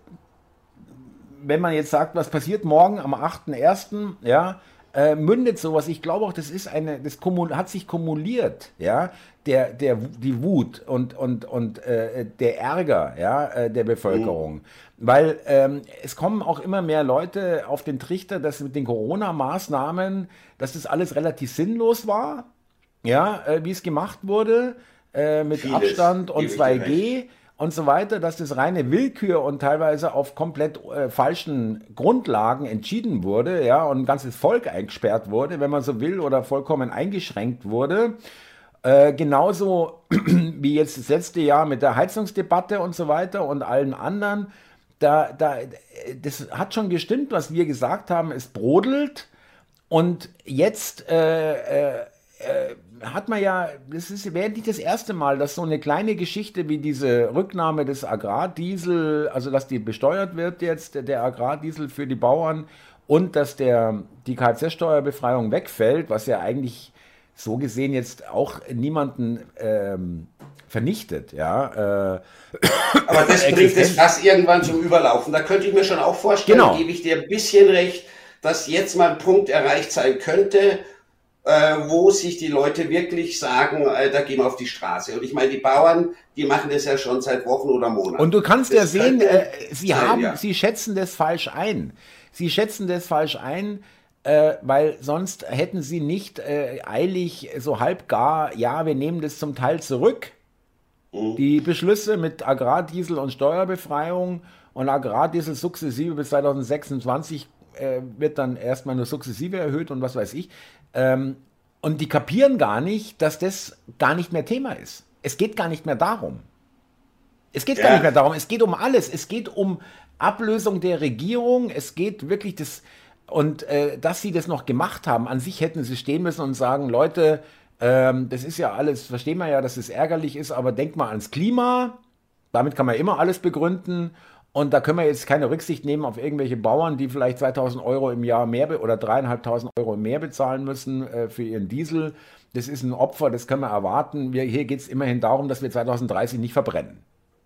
wenn man jetzt sagt, was passiert morgen am 8.1., ja, äh, mündet sowas. Ich glaube auch, das ist eine, das hat sich kumuliert, ja, der, der, die Wut und, und, und äh, der Ärger, ja, äh, der Bevölkerung. Weil ähm, es kommen auch immer mehr Leute auf den Trichter, dass mit den Corona-Maßnahmen, dass das alles relativ sinnlos war, ja, äh, wie es gemacht wurde, äh, mit Vieles, Abstand und gebe ich dir 2G und so weiter, dass das reine Willkür und teilweise auf komplett äh, falschen Grundlagen entschieden wurde, ja, und ein ganzes Volk eingesperrt wurde, wenn man so will, oder vollkommen eingeschränkt wurde. Äh, genauso wie jetzt das letzte Jahr mit der Heizungsdebatte und so weiter und allen anderen. Da, da, das hat schon gestimmt, was wir gesagt haben. Es brodelt. Und jetzt äh, äh, hat man ja, das ist, wäre nicht das erste Mal, dass so eine kleine Geschichte wie diese Rücknahme des Agrardiesel, also dass die besteuert wird jetzt, der- Agrardiesel für die Bauern und dass der, die Kfz-Steuerbefreiung wegfällt, was ja eigentlich so gesehen jetzt auch niemanden ähm, vernichtet, ja. Äh, Aber das bringt das Fass irgendwann zum Überlaufen. Da könnte ich mir schon auch vorstellen, Genau. gebe ich dir ein bisschen recht, dass jetzt mal ein Punkt erreicht sein könnte, äh, wo sich die Leute wirklich sagen, äh, da gehen wir auf die Straße. Und ich meine, die Bauern, die machen das ja schon seit Wochen oder Monaten. Und du kannst Das ja sehen, äh, sie sein, haben, ja. sie schätzen das falsch ein. Sie schätzen das falsch ein, äh, weil sonst hätten sie nicht äh, eilig so halbgar, ja, wir nehmen das zum Teil zurück. Mhm. Die Beschlüsse mit Agrardiesel und Steuerbefreiung und Agrardiesel sukzessive bis 2026 äh, wird dann erstmal nur sukzessive erhöht und was weiß ich. Ähm, und die kapieren gar nicht, dass das gar nicht mehr Thema ist. Es geht gar nicht mehr darum. Es geht ja. gar nicht mehr darum. Es geht um alles. Es geht um Ablösung der Regierung. Es geht wirklich das. Und äh, dass sie das noch gemacht haben, an sich hätten sie stehen müssen und sagen, Leute, ähm, das ist ja alles, verstehen wir ja, dass es ärgerlich ist, aber denkt mal ans Klima. Damit kann man immer alles begründen. Und da können wir jetzt keine Rücksicht nehmen auf irgendwelche Bauern, die vielleicht 2000 Euro im Jahr mehr oder dreieinhalbtausend Euro mehr bezahlen müssen äh, für ihren Diesel. Das ist ein Opfer, das können wir erwarten. Wir, hier geht es immerhin darum, dass wir 2030 nicht verbrennen.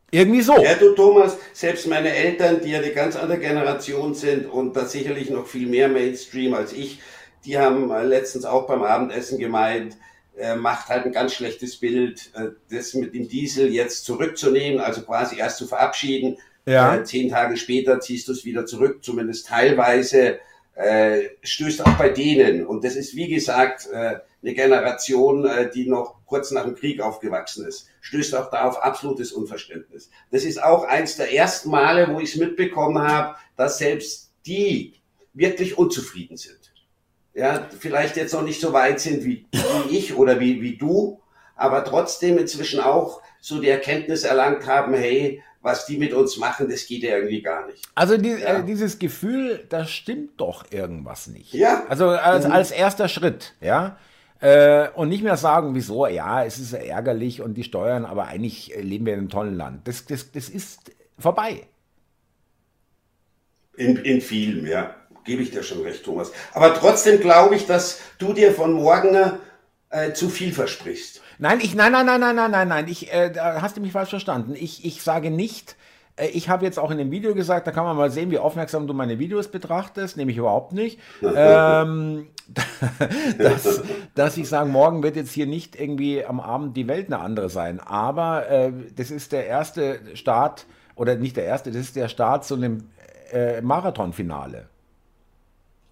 Irgendwie so. Ja, du Thomas, selbst meine Eltern, die ja eine ganz andere Generation sind und da sicherlich noch viel mehr Mainstream als ich, die haben äh, letztens auch beim Abendessen gemeint, äh, macht halt ein ganz schlechtes Bild, äh, das mit dem Diesel jetzt zurückzunehmen, also quasi erst zu verabschieden ja. Äh, zehn Tage später ziehst du es wieder zurück, zumindest teilweise. Äh, stößt auch bei denen. Und das ist, wie gesagt, äh, eine Generation, äh, die noch kurz nach dem Krieg aufgewachsen ist. Stößt auch da auf absolutes Unverständnis. Das ist auch eins der ersten Male, wo ich es mitbekommen habe, dass selbst die wirklich unzufrieden sind. Ja, vielleicht jetzt noch nicht so weit sind wie, wie ich oder wie, wie du, aber trotzdem inzwischen auch so die Erkenntnis erlangt haben, hey, was die mit uns machen, das geht ja irgendwie gar nicht. Also die, ja. äh, dieses Gefühl, da stimmt doch irgendwas nicht. Ja. Also als, mhm. als erster Schritt, ja. Äh, und nicht mehr sagen, wieso, ja, es ist ärgerlich und die Steuern, aber eigentlich leben wir in einem tollen Land. Das, das, das ist vorbei. In, in vielem, ja. Gebe ich dir schon recht, Thomas. Aber trotzdem glaube ich, dass du dir von morgen äh, zu viel versprichst. Nein, ich, nein, nein, nein, nein, nein, nein, nein. Ich, äh, da hast du mich falsch verstanden. Ich, ich sage nicht, äh, ich habe jetzt auch in dem Video gesagt, da kann man mal sehen, wie aufmerksam du meine Videos betrachtest, nämlich überhaupt nicht. ähm, dass, dass ich sage, morgen wird jetzt hier nicht irgendwie am Abend die Welt eine andere sein. Aber äh, das ist der erste Start, oder nicht der erste, das ist der Start zu einem äh, Marathonfinale.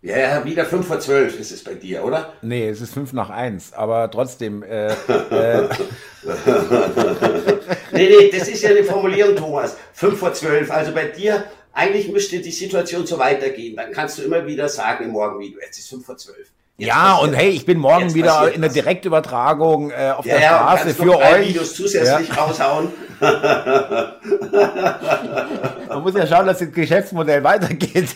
Ja, wieder 5 vor 12 ist es bei dir, oder? Nee, es ist 5 nach 1, aber trotzdem. Äh, äh. nee, nee, das ist ja eine Formulierung, Thomas. 5 vor 12. Also bei dir, eigentlich müsste die Situation so weitergehen. Dann kannst du immer wieder sagen im Morgenvideo, jetzt ist 5 vor 12. Jetzt ja, und hey, ich bin morgen wieder in der Direktübertragung äh, auf ja, der Straße ja, für euch. Videos zusätzlich ja. raushauen. Man muss ja schauen, dass das Geschäftsmodell weitergeht.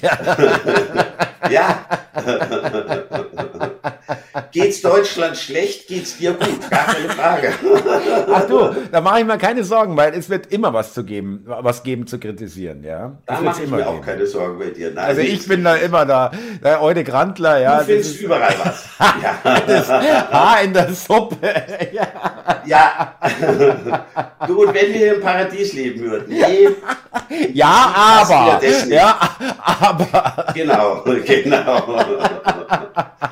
Ja. geht's Deutschland schlecht, geht's dir gut, gar keine Frage. Ach du, da mache ich mir keine Sorgen, weil es wird immer was zu geben, was geben zu kritisieren, ja. Da mache ich mir geben. auch keine Sorgen bei dir. Nein, also ich bin da immer da, der Eude Grantler, ja. Du findest überall was. ja. Das Haar in der Suppe. ja. ja. du, und wenn wir im Paradies leben würden, nee, ja, aber. Ja, aber. Genau, genau.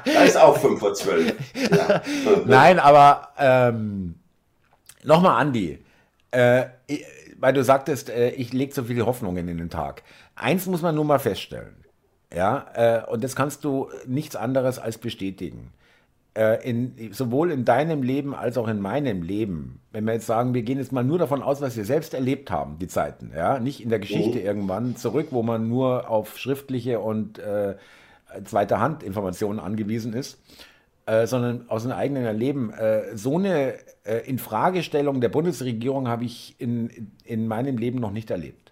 da ist auch 5 vor 12. Ja. Nein, aber ähm, nochmal, Andi. Äh, weil du sagtest, äh, ich lege so viele Hoffnungen in den Tag. Eins muss man nur mal feststellen. Ja, äh, und das kannst du nichts anderes als bestätigen. Äh, in, sowohl in deinem Leben als auch in meinem Leben, wenn wir jetzt sagen, wir gehen jetzt mal nur davon aus, was wir selbst erlebt haben, die Zeiten, ja, nicht in der Geschichte mhm. irgendwann zurück, wo man nur auf schriftliche und äh, zweiter Hand Informationen angewiesen ist, äh, sondern aus einem eigenen Erleben. Äh, so eine äh, Infragestellung der Bundesregierung habe ich in, in meinem Leben noch nicht erlebt.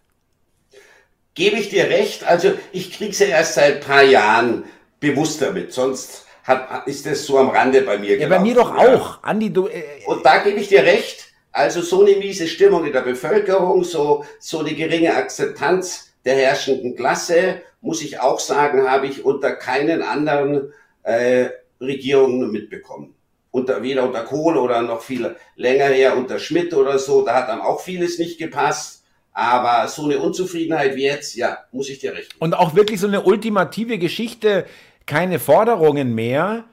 Gebe ich dir recht. Also ich kriege es ja erst seit ein paar Jahren bewusst damit. Sonst hat, ist das so am Rande bei mir. Ja, gelaufen. bei mir doch ja. auch. Andi, du, äh, Und da gebe ich dir recht. Also so eine miese Stimmung in der Bevölkerung, so, so eine geringe Akzeptanz der herrschenden Klasse, muss ich auch sagen, habe ich unter keinen anderen äh, Regierungen mitbekommen. Unter, weder unter Kohl oder noch viel länger her unter Schmidt oder so, da hat dann auch vieles nicht gepasst. Aber so eine Unzufriedenheit wie jetzt, ja, muss ich dir recht geben. Und auch wirklich so eine ultimative Geschichte, keine Forderungen mehr,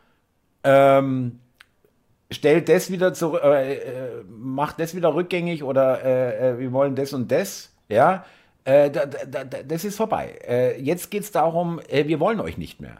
ähm, stellt das wieder zurück, äh, äh, macht das wieder rückgängig oder äh, äh, wir wollen das und das, ja, äh, da, da, das ist vorbei. Äh, jetzt geht es darum, wir wollen euch nicht mehr.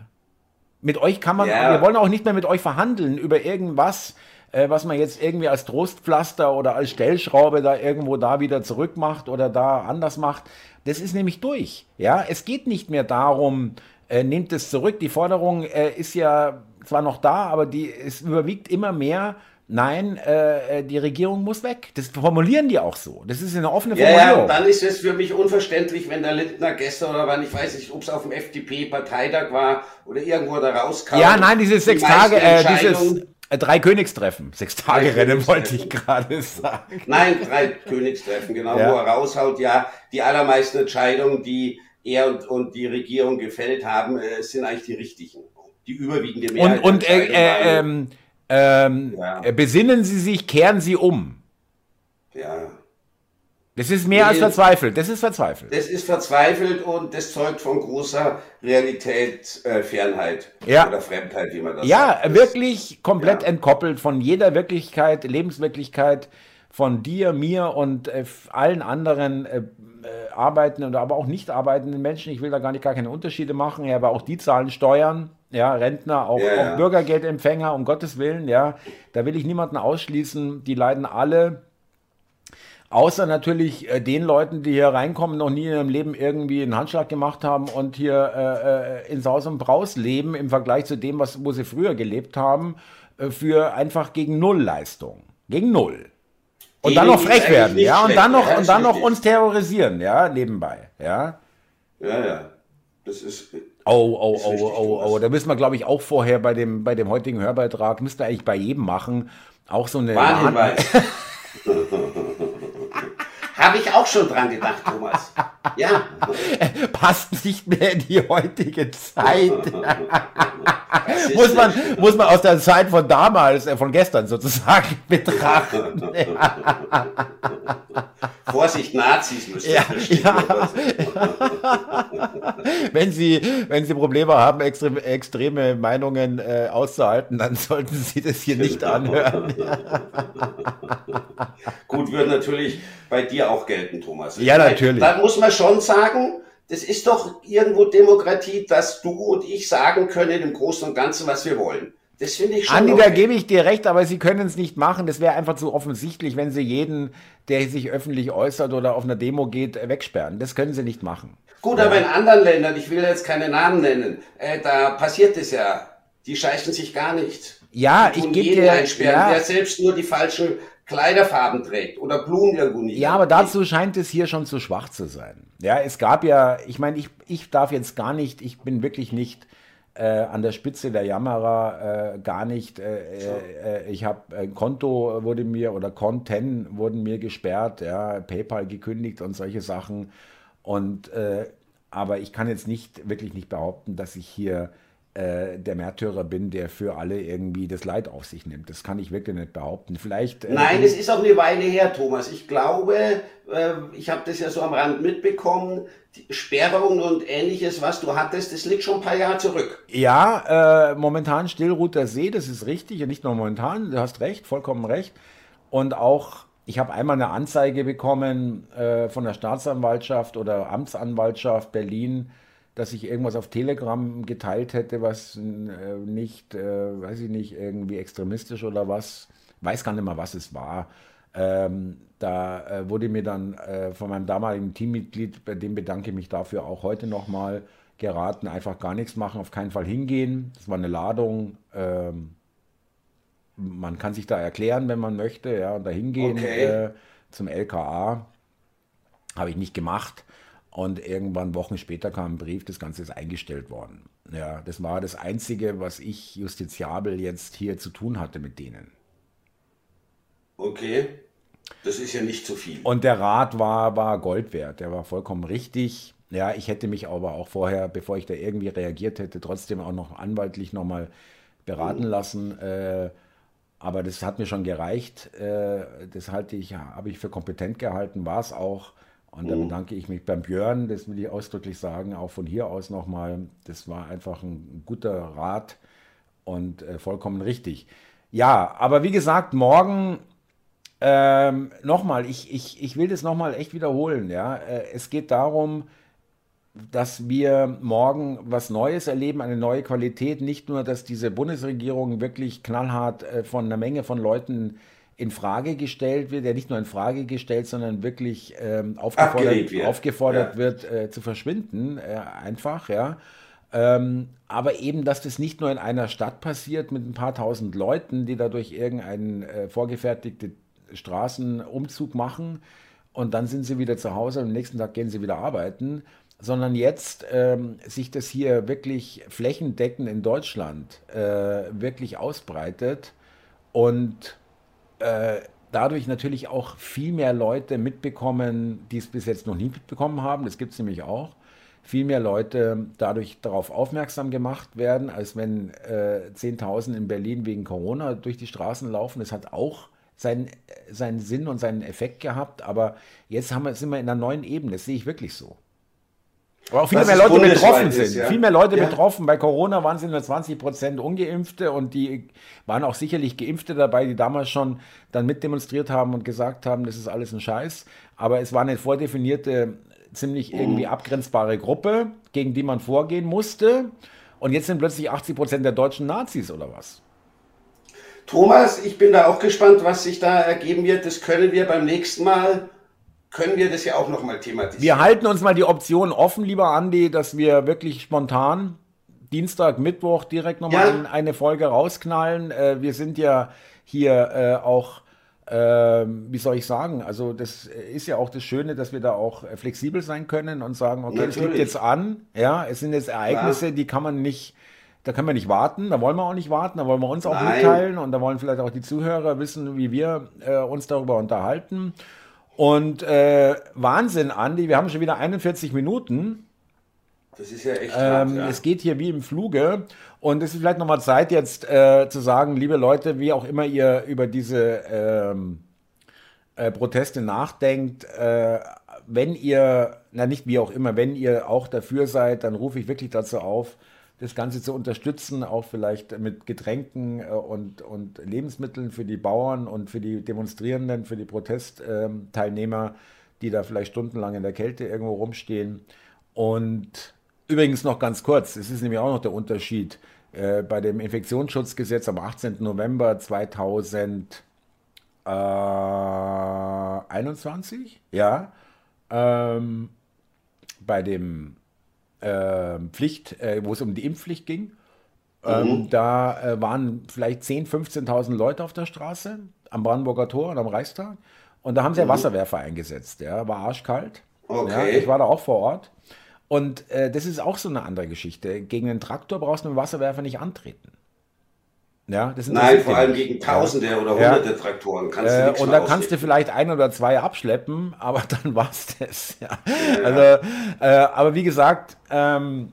Mit euch kann man, ja. wir wollen auch nicht mehr mit euch verhandeln über irgendwas, was man jetzt irgendwie als Trostpflaster oder als Stellschraube da irgendwo da wieder zurückmacht oder da anders macht. Das ist nämlich durch. Ja, es geht nicht mehr darum, äh, nehmt es zurück. Die Forderung äh, ist ja zwar noch da, aber die es überwiegt immer mehr. Nein, äh, äh, die Regierung muss weg. Das formulieren die auch so. Das ist eine offene Formulierung. Ja, dann ist es für mich unverständlich, wenn der Lindner gestern oder wann, ich weiß nicht, ob es auf dem FDP-Parteitag war oder irgendwo da rauskam. Ja, nein, dieses sechs Tage, äh, dieses äh, drei Königstreffen. Sechs Tage Rennen wollte ich gerade sagen. Nein, drei Königstreffen, genau, ja. wo er raushaut, ja, die allermeisten Entscheidungen, die er und, und die Regierung gefällt haben, äh, sind eigentlich die richtigen. Die überwiegende Mehrheit. Und, und äh, äh, ähm, ähm, ja. besinnen Sie sich, kehren Sie um. Ja. Das ist mehr nee, als verzweifelt. Das ist verzweifelt. Das ist verzweifelt und das zeugt von großer Realität, äh, Fernheit ja. oder Fremdheit, wie man das ja, sagt. Ja, wirklich komplett ja. entkoppelt von jeder Wirklichkeit, Lebenswirklichkeit, von dir, mir und äh, allen anderen äh, äh, arbeitenden oder aber auch nicht arbeitenden Menschen. Ich will da gar nicht gar keine Unterschiede machen, aber auch die zahlen Steuern, ja, Rentner, auch, ja, auch Bürgergeldempfänger, um Gottes Willen, ja. Da will ich niemanden ausschließen. Die leiden alle. Außer natürlich äh, den Leuten, die hier reinkommen, noch nie in ihrem Leben irgendwie einen Handschlag gemacht haben und hier äh, äh in Saus und Braus leben im Vergleich zu dem, was, wo sie früher gelebt haben, äh, für einfach gegen Nullleistung. Gegen Null. Und dann noch frech werden, ja, und dann noch, und dann noch uns terrorisieren, ja, nebenbei, ja. Ja, ja. Das ist. Oh, oh, oh, oh, oh. Da müssen wir, glaube ich, auch vorher bei dem, bei dem heutigen Hörbeitrag, müsste eigentlich bei jedem machen, auch so eine. Warnhinweis. Habe ich auch schon dran gedacht, Thomas. Ja. Passt nicht mehr in die heutige Zeit. muss, man, muss man aus der Zeit von damals, äh, von gestern sozusagen betrachten. Vorsicht, Nazis müssen ja, ja. wenn, Sie, wenn Sie Probleme haben, extreme, extreme Meinungen äh, auszuhalten, dann sollten Sie das hier nicht anhören. Gut, wird natürlich bei dir auch gelten, Thomas. Ja, natürlich. Da muss man schon sagen, das ist doch irgendwo Demokratie, dass du und ich sagen können im Großen und Ganzen, was wir wollen. Das finde ich schon. Andi, okay. da gebe ich dir recht, aber Sie können es nicht machen. Das wäre einfach zu offensichtlich, wenn Sie jeden, der sich öffentlich äußert oder auf einer Demo geht, wegsperren. Das können Sie nicht machen. Gut, ja. aber in anderen Ländern, ich will jetzt keine Namen nennen, äh, da passiert es ja. Die scheißen sich gar nicht. Ja, ich gebe dir einsperren, ja. der selbst nur die falschen Kleiderfarben trägt oder Blumen irgendwo nicht. Ja, aber dazu scheint es hier schon zu schwach zu sein. Ja, es gab ja, ich meine, ich, ich darf jetzt gar nicht, ich bin wirklich nicht äh, an der Spitze der Jammerer, äh, gar nicht. Äh, äh ich habe ein Konto wurde mir oder Konten wurden mir gesperrt, ja, PayPal gekündigt und solche Sachen. Und äh, aber ich kann jetzt nicht wirklich nicht behaupten, dass ich hier äh, der Märtyrer bin, der für alle irgendwie das Leid auf sich nimmt. Das kann ich wirklich nicht behaupten. Vielleicht. Äh, Nein, es ist auch eine Weile her, Thomas. Ich glaube, äh, ich habe das ja so am Rand mitbekommen. Sperrungen und ähnliches, was du hattest, das liegt schon ein paar Jahre zurück. Ja, äh, momentan Stillruht der See, das ist richtig. Und nicht nur momentan, du hast recht, vollkommen recht. Und auch ich habe einmal eine Anzeige bekommen äh, von der Staatsanwaltschaft oder Amtsanwaltschaft Berlin dass ich irgendwas auf Telegram geteilt hätte, was äh, nicht, äh, weiß ich nicht, irgendwie extremistisch oder was, weiß gar nicht mehr, was es war. Ähm, da äh, wurde mir dann äh, von meinem damaligen Teammitglied, bei dem bedanke ich mich dafür auch heute nochmal, geraten, einfach gar nichts machen, auf keinen Fall hingehen. Das war eine Ladung. Ähm, man kann sich da erklären, wenn man möchte, ja, und da hingehen okay. Äh, zum LKA. Habe ich nicht gemacht. Und irgendwann Wochen später kam ein Brief, das Ganze ist eingestellt worden. Ja, das war das Einzige, was ich justiziabel jetzt hier zu tun hatte mit denen. Okay. Das ist ja nicht zu viel. Und der Rat war, war Gold wert. Der war vollkommen richtig. Ja, ich hätte mich aber auch vorher, bevor ich da irgendwie reagiert hätte, trotzdem auch noch anwaltlich nochmal beraten mhm. lassen. Äh, aber das hat mir schon gereicht. Äh, das halte ich, habe ich für kompetent gehalten, war es auch. Und da mhm. bedanke ich mich beim Björn, das will ich ausdrücklich sagen, auch von hier aus nochmal. Das war einfach ein guter Rat und äh, vollkommen richtig. Ja, aber wie gesagt, morgen ähm, nochmal, ich, ich, ich will das nochmal echt wiederholen. Ja? Äh, es geht darum, dass wir morgen was Neues erleben, eine neue Qualität. Nicht nur, dass diese Bundesregierung wirklich knallhart äh, von einer Menge von Leuten in Frage gestellt wird, der nicht nur in Frage gestellt, sondern wirklich ähm, aufgefordert, wird, aufgefordert ja. wird äh, zu verschwinden, äh, einfach, ja. Ähm, aber eben, dass das nicht nur in einer Stadt passiert mit ein paar tausend Leuten, die dadurch irgendeinen äh, vorgefertigten Straßenumzug machen und dann sind sie wieder zu Hause und am nächsten Tag gehen sie wieder arbeiten, sondern jetzt ähm, sich das hier wirklich flächendeckend in Deutschland äh, wirklich ausbreitet und äh, dadurch natürlich auch viel mehr Leute mitbekommen, die es bis jetzt noch nie mitbekommen haben, das gibt es nämlich auch, viel mehr Leute dadurch darauf aufmerksam gemacht werden, als wenn äh, 10.000 in Berlin wegen Corona durch die Straßen laufen. Das hat auch seinen, seinen Sinn und seinen Effekt gehabt, aber jetzt haben wir, sind wir in einer neuen Ebene, das sehe ich wirklich so. Aber auch viel mehr Leute betroffen sind. Ist, ja. Viel mehr Leute ja. betroffen. Bei Corona waren es nur 20 Prozent Ungeimpfte und die waren auch sicherlich Geimpfte dabei, die damals schon dann mitdemonstriert haben und gesagt haben, das ist alles ein Scheiß. Aber es war eine vordefinierte ziemlich irgendwie abgrenzbare Gruppe, gegen die man vorgehen musste. Und jetzt sind plötzlich 80 Prozent der Deutschen Nazis oder was? Thomas, ich bin da auch gespannt, was sich da ergeben wird. Das können wir beim nächsten Mal, können wir das ja auch nochmal thematisieren. Wir halten uns mal die Option offen, lieber Andi, dass wir wirklich spontan Dienstag, Mittwoch direkt nochmal ja. eine Folge rausknallen. Äh, wir sind ja hier äh, auch ähm, wie soll ich sagen, also das ist ja auch das Schöne, dass wir da auch flexibel sein können und sagen, okay, es liegt jetzt an, ja, es sind jetzt Ereignisse, ja. die kann man nicht, da können wir nicht warten, da wollen wir auch nicht warten, da wollen wir uns auch Nein. mitteilen und da wollen vielleicht auch die Zuhörer wissen, wie wir äh, uns darüber unterhalten. Und äh, Wahnsinn, Andi, wir haben schon wieder 41 Minuten. Das ist ja echt ähm, hart, ja. Es geht hier wie im Fluge. Und es ist vielleicht nochmal Zeit jetzt äh, zu sagen, liebe Leute, wie auch immer ihr über diese ähm, äh, Proteste nachdenkt, äh, wenn ihr, na nicht wie auch immer, wenn ihr auch dafür seid, dann rufe ich wirklich dazu auf, das Ganze zu unterstützen, auch vielleicht mit Getränken äh, und, und Lebensmitteln für die Bauern und für die Demonstrierenden, für die Protestteilnehmer, die da vielleicht stundenlang in der Kälte irgendwo rumstehen. Und Übrigens noch ganz kurz, es ist nämlich auch noch der Unterschied. Äh, bei dem Infektionsschutzgesetz am 18. November 2021, ja, ähm, bei dem äh, Pflicht, äh, wo es um die Impfpflicht ging, ähm, mhm. da äh, waren vielleicht 10.000, 15.000 Leute auf der Straße am Brandenburger Tor und am Reichstag. Und da haben sie mhm. ja Wasserwerfer eingesetzt. Ja, war arschkalt. Okay. Ja, ich war da auch vor Ort. Und äh, das ist auch so eine andere Geschichte. Gegen einen Traktor brauchst du mit dem Wasserwerfer nicht antreten. Ja, Nein, vor allem gegen Tausende ja. oder Hunderte. Traktoren kannst du äh, Und da kannst du vielleicht ein oder zwei abschleppen, aber dann war's das. Ja. also, äh, aber wie gesagt, ähm,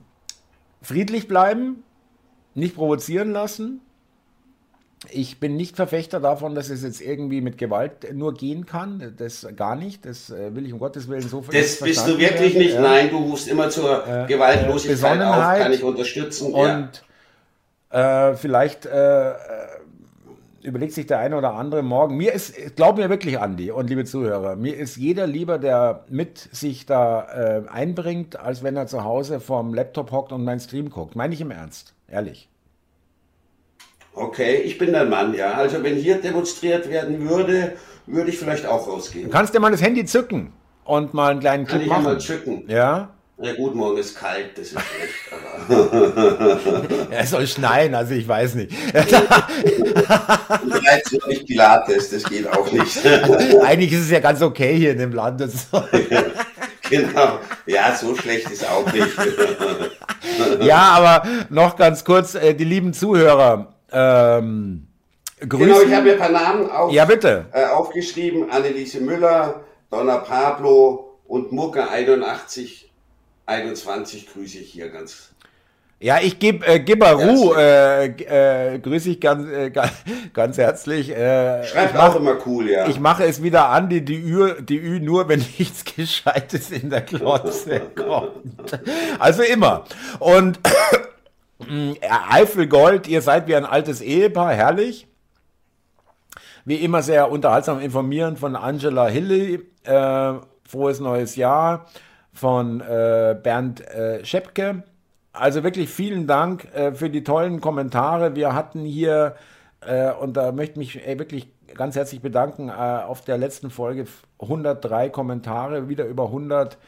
friedlich bleiben, nicht provozieren lassen, ich bin nicht Verfechter davon, dass es jetzt irgendwie mit Gewalt nur gehen kann. Das gar nicht. Das äh, will ich um Gottes Willen so Das bist du wirklich werden. nicht. Nein, du rufst immer zur äh, Gewaltlosigkeit auf, kann ich unterstützen. Und. Äh, vielleicht äh, überlegt sich der eine oder andere morgen. Mir ist, glaub mir wirklich, Andi und liebe Zuhörer, mir ist jeder lieber, der mit sich da äh, einbringt, als wenn er zu Hause vorm Laptop hockt und meinen Stream guckt. Meine ich im Ernst. Ehrlich. Okay, ich bin der Mann, ja. Also wenn hier demonstriert werden würde, würde ich vielleicht auch rausgehen. Du kannst dir mal das Handy zücken und mal einen kleinen Clip machen. Kann ich mal zücken? Ja. Na gut, morgen ist kalt, das ist schlecht, aber. es soll schneien, also ich weiß nicht. Vielleicht wird nicht Pilates, das geht auch nicht. Eigentlich ist es ja ganz okay hier in dem Land. genau. Ja, so schlecht ist auch nicht. ja, aber noch ganz kurz, äh, die lieben Zuhörer. Ähm, grüßen. Genau, ich habe mir ein paar Namen auf, ja, bitte. Äh, aufgeschrieben. Anneliese Müller, Donna Pablo und Mucke 81, 21 grüße ich hier ganz ja, ich gebe äh, Gibberu, äh, äh, grüße ich ganz, äh, ganz herzlich. Äh, Schreibt auch immer cool, ja. Ich mache es wieder an, die, die, Ü, die Ü nur, wenn nichts Gescheites in der Klotze kommt. Also immer. Und Eifelgold, ihr seid wie ein altes Ehepaar, herrlich. Wie immer sehr unterhaltsam informieren von Angela Hilly. Äh, frohes neues Jahr von äh, Bernd äh, Schepke. Also wirklich vielen Dank äh, für die tollen Kommentare. Wir hatten hier, äh, und da möchte ich mich ey, wirklich ganz herzlich bedanken, äh, auf der letzten Folge 103 Kommentare, wieder über 100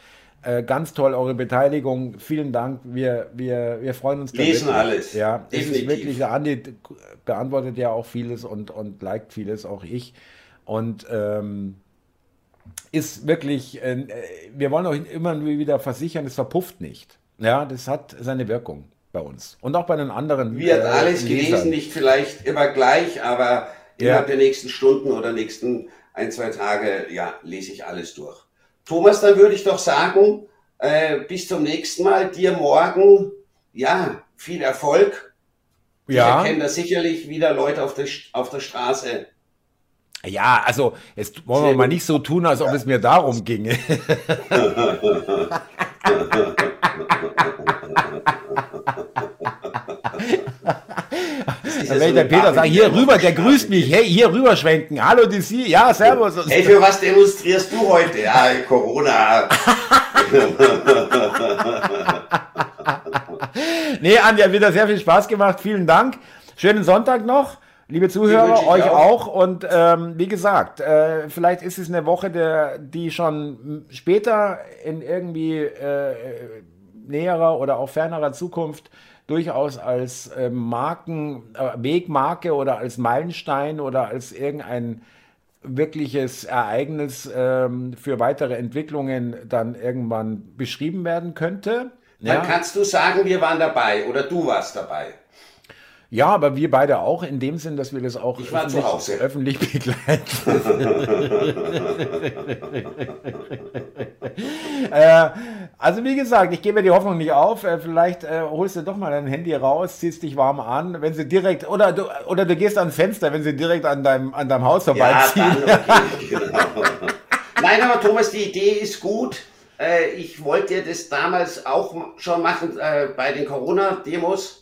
Äh, ganz toll eure Beteiligung. Vielen Dank. Wir, wir, wir freuen uns. Lesen wirklich. alles. Ja, definitiv. wirklich, der Andi beantwortet ja auch vieles und, und liked vieles, auch ich. Und ähm, ist wirklich, äh, wir wollen euch immer wieder versichern, es verpufft nicht. Ja, das hat seine Wirkung bei uns. Und auch bei den anderen. Wird äh, alles gelesen, nicht vielleicht immer gleich, aber innerhalb ja. der nächsten Stunden oder nächsten ein, zwei Tage, ja, lese ich alles durch. Thomas, dann würde ich doch sagen, äh, bis zum nächsten Mal. Dir morgen, ja, viel Erfolg. Ja. Ich erkenne da sicherlich wieder Leute auf der, auf der Straße. Ja, also jetzt wollen wir mal nicht so tun, als ob es mir darum ginge. Dann werde ich der Peter sagen, hier rüber, der grüßt mich, hey, hier rüber schwenken. Hallo, Sie, ja, servus. Hey, für was demonstrierst du heute? Ja, Corona. nee, Andi, hat wieder sehr viel Spaß gemacht. Vielen Dank. Schönen Sonntag noch. Liebe Zuhörer, euch auch. auch. Und ähm, wie gesagt, äh, vielleicht ist es eine Woche, der, die schon später in irgendwie äh, näherer oder auch fernerer Zukunft durchaus als äh, Marken, äh, Wegmarke oder als Meilenstein oder als irgendein wirkliches Ereignis ähm, für weitere Entwicklungen dann irgendwann beschrieben werden könnte. Dann ja. kannst du sagen, wir waren dabei oder du warst dabei. Ja, aber wir beide auch, in dem Sinn, dass wir das auch öffentlich, öffentlich begleiten. äh, also wie gesagt, ich gebe die Hoffnung nicht auf. Äh, vielleicht äh, holst du doch mal dein Handy raus, ziehst dich warm an, wenn sie direkt, oder du, oder du gehst ans Fenster, wenn sie direkt an deinem, an deinem Haus vorbeiziehen. Ja, okay, genau. Nein, aber Thomas, die Idee ist gut. Äh, ich wollte das damals auch schon machen äh, bei den Corona-Demos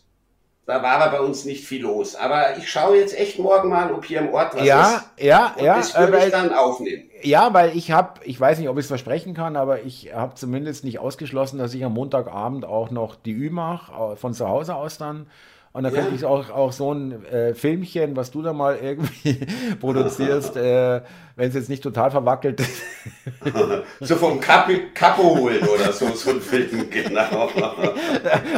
da war aber bei uns nicht viel los. Aber ich schaue jetzt echt morgen mal, ob hier im Ort was ja, ist. Ja, ja, ja. Das würde äh, ich dann aufnehmen. Ja, weil ich habe, ich weiß nicht, ob ich es versprechen kann, aber ich habe zumindest nicht ausgeschlossen, dass ich am Montagabend auch noch die Ü mache, von zu Hause aus dann. Und da ja. könnte ich auch, auch so ein äh, Filmchen, was du da mal irgendwie produzierst, äh, wenn es jetzt nicht total verwackelt ist. so vom Kapi, Kapo holen oder so, so ein Film, genau.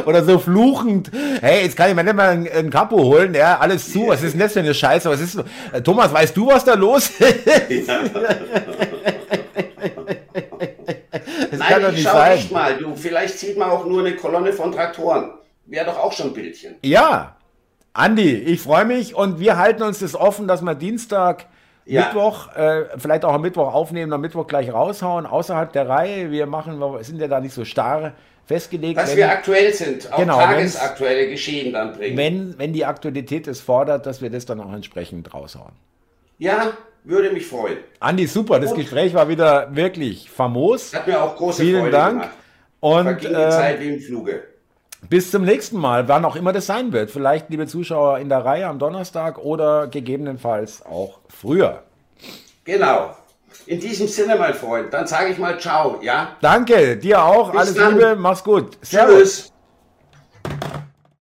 oder so fluchend, hey, jetzt kann ich mir nicht mal ein, ein Kapo holen, ja, alles zu, yeah. was ist denn das für eine Scheiße, was ist, äh, Thomas, weißt du, was da los ist? Ja. Das Nein, ich schau sein. echt mal, du, vielleicht sieht man auch nur eine Kolonne von Traktoren wäre doch auch schon ein Bildchen. Ja, Andi, ich freue mich und wir halten uns das offen, dass wir Dienstag, ja. Mittwoch, äh, vielleicht auch am Mittwoch aufnehmen, am Mittwoch gleich raushauen, außerhalb der Reihe. Wir machen, wir sind ja da nicht so starr festgelegt. Dass wir aktuell sind, auch genau, tagesaktuelle Geschehen dann bringen. Wenn, wenn die Aktualität es fordert, dass wir das dann auch entsprechend raushauen. Ja, würde mich freuen. Andi, super, das und Gespräch war wieder wirklich famos. Hat mir auch große Vielen Freude Dank. gemacht. Und, Verging die äh, Zeit wie im Fluge. Bis zum nächsten Mal, wann auch immer das sein wird. Vielleicht, liebe Zuschauer, in der Reihe am Donnerstag oder gegebenenfalls auch früher. Genau. In diesem Sinne, mein Freund, dann sage ich mal Ciao, ja? Danke, dir auch. Bis Alles dann. Liebe, mach's gut. Servus. Tschüss.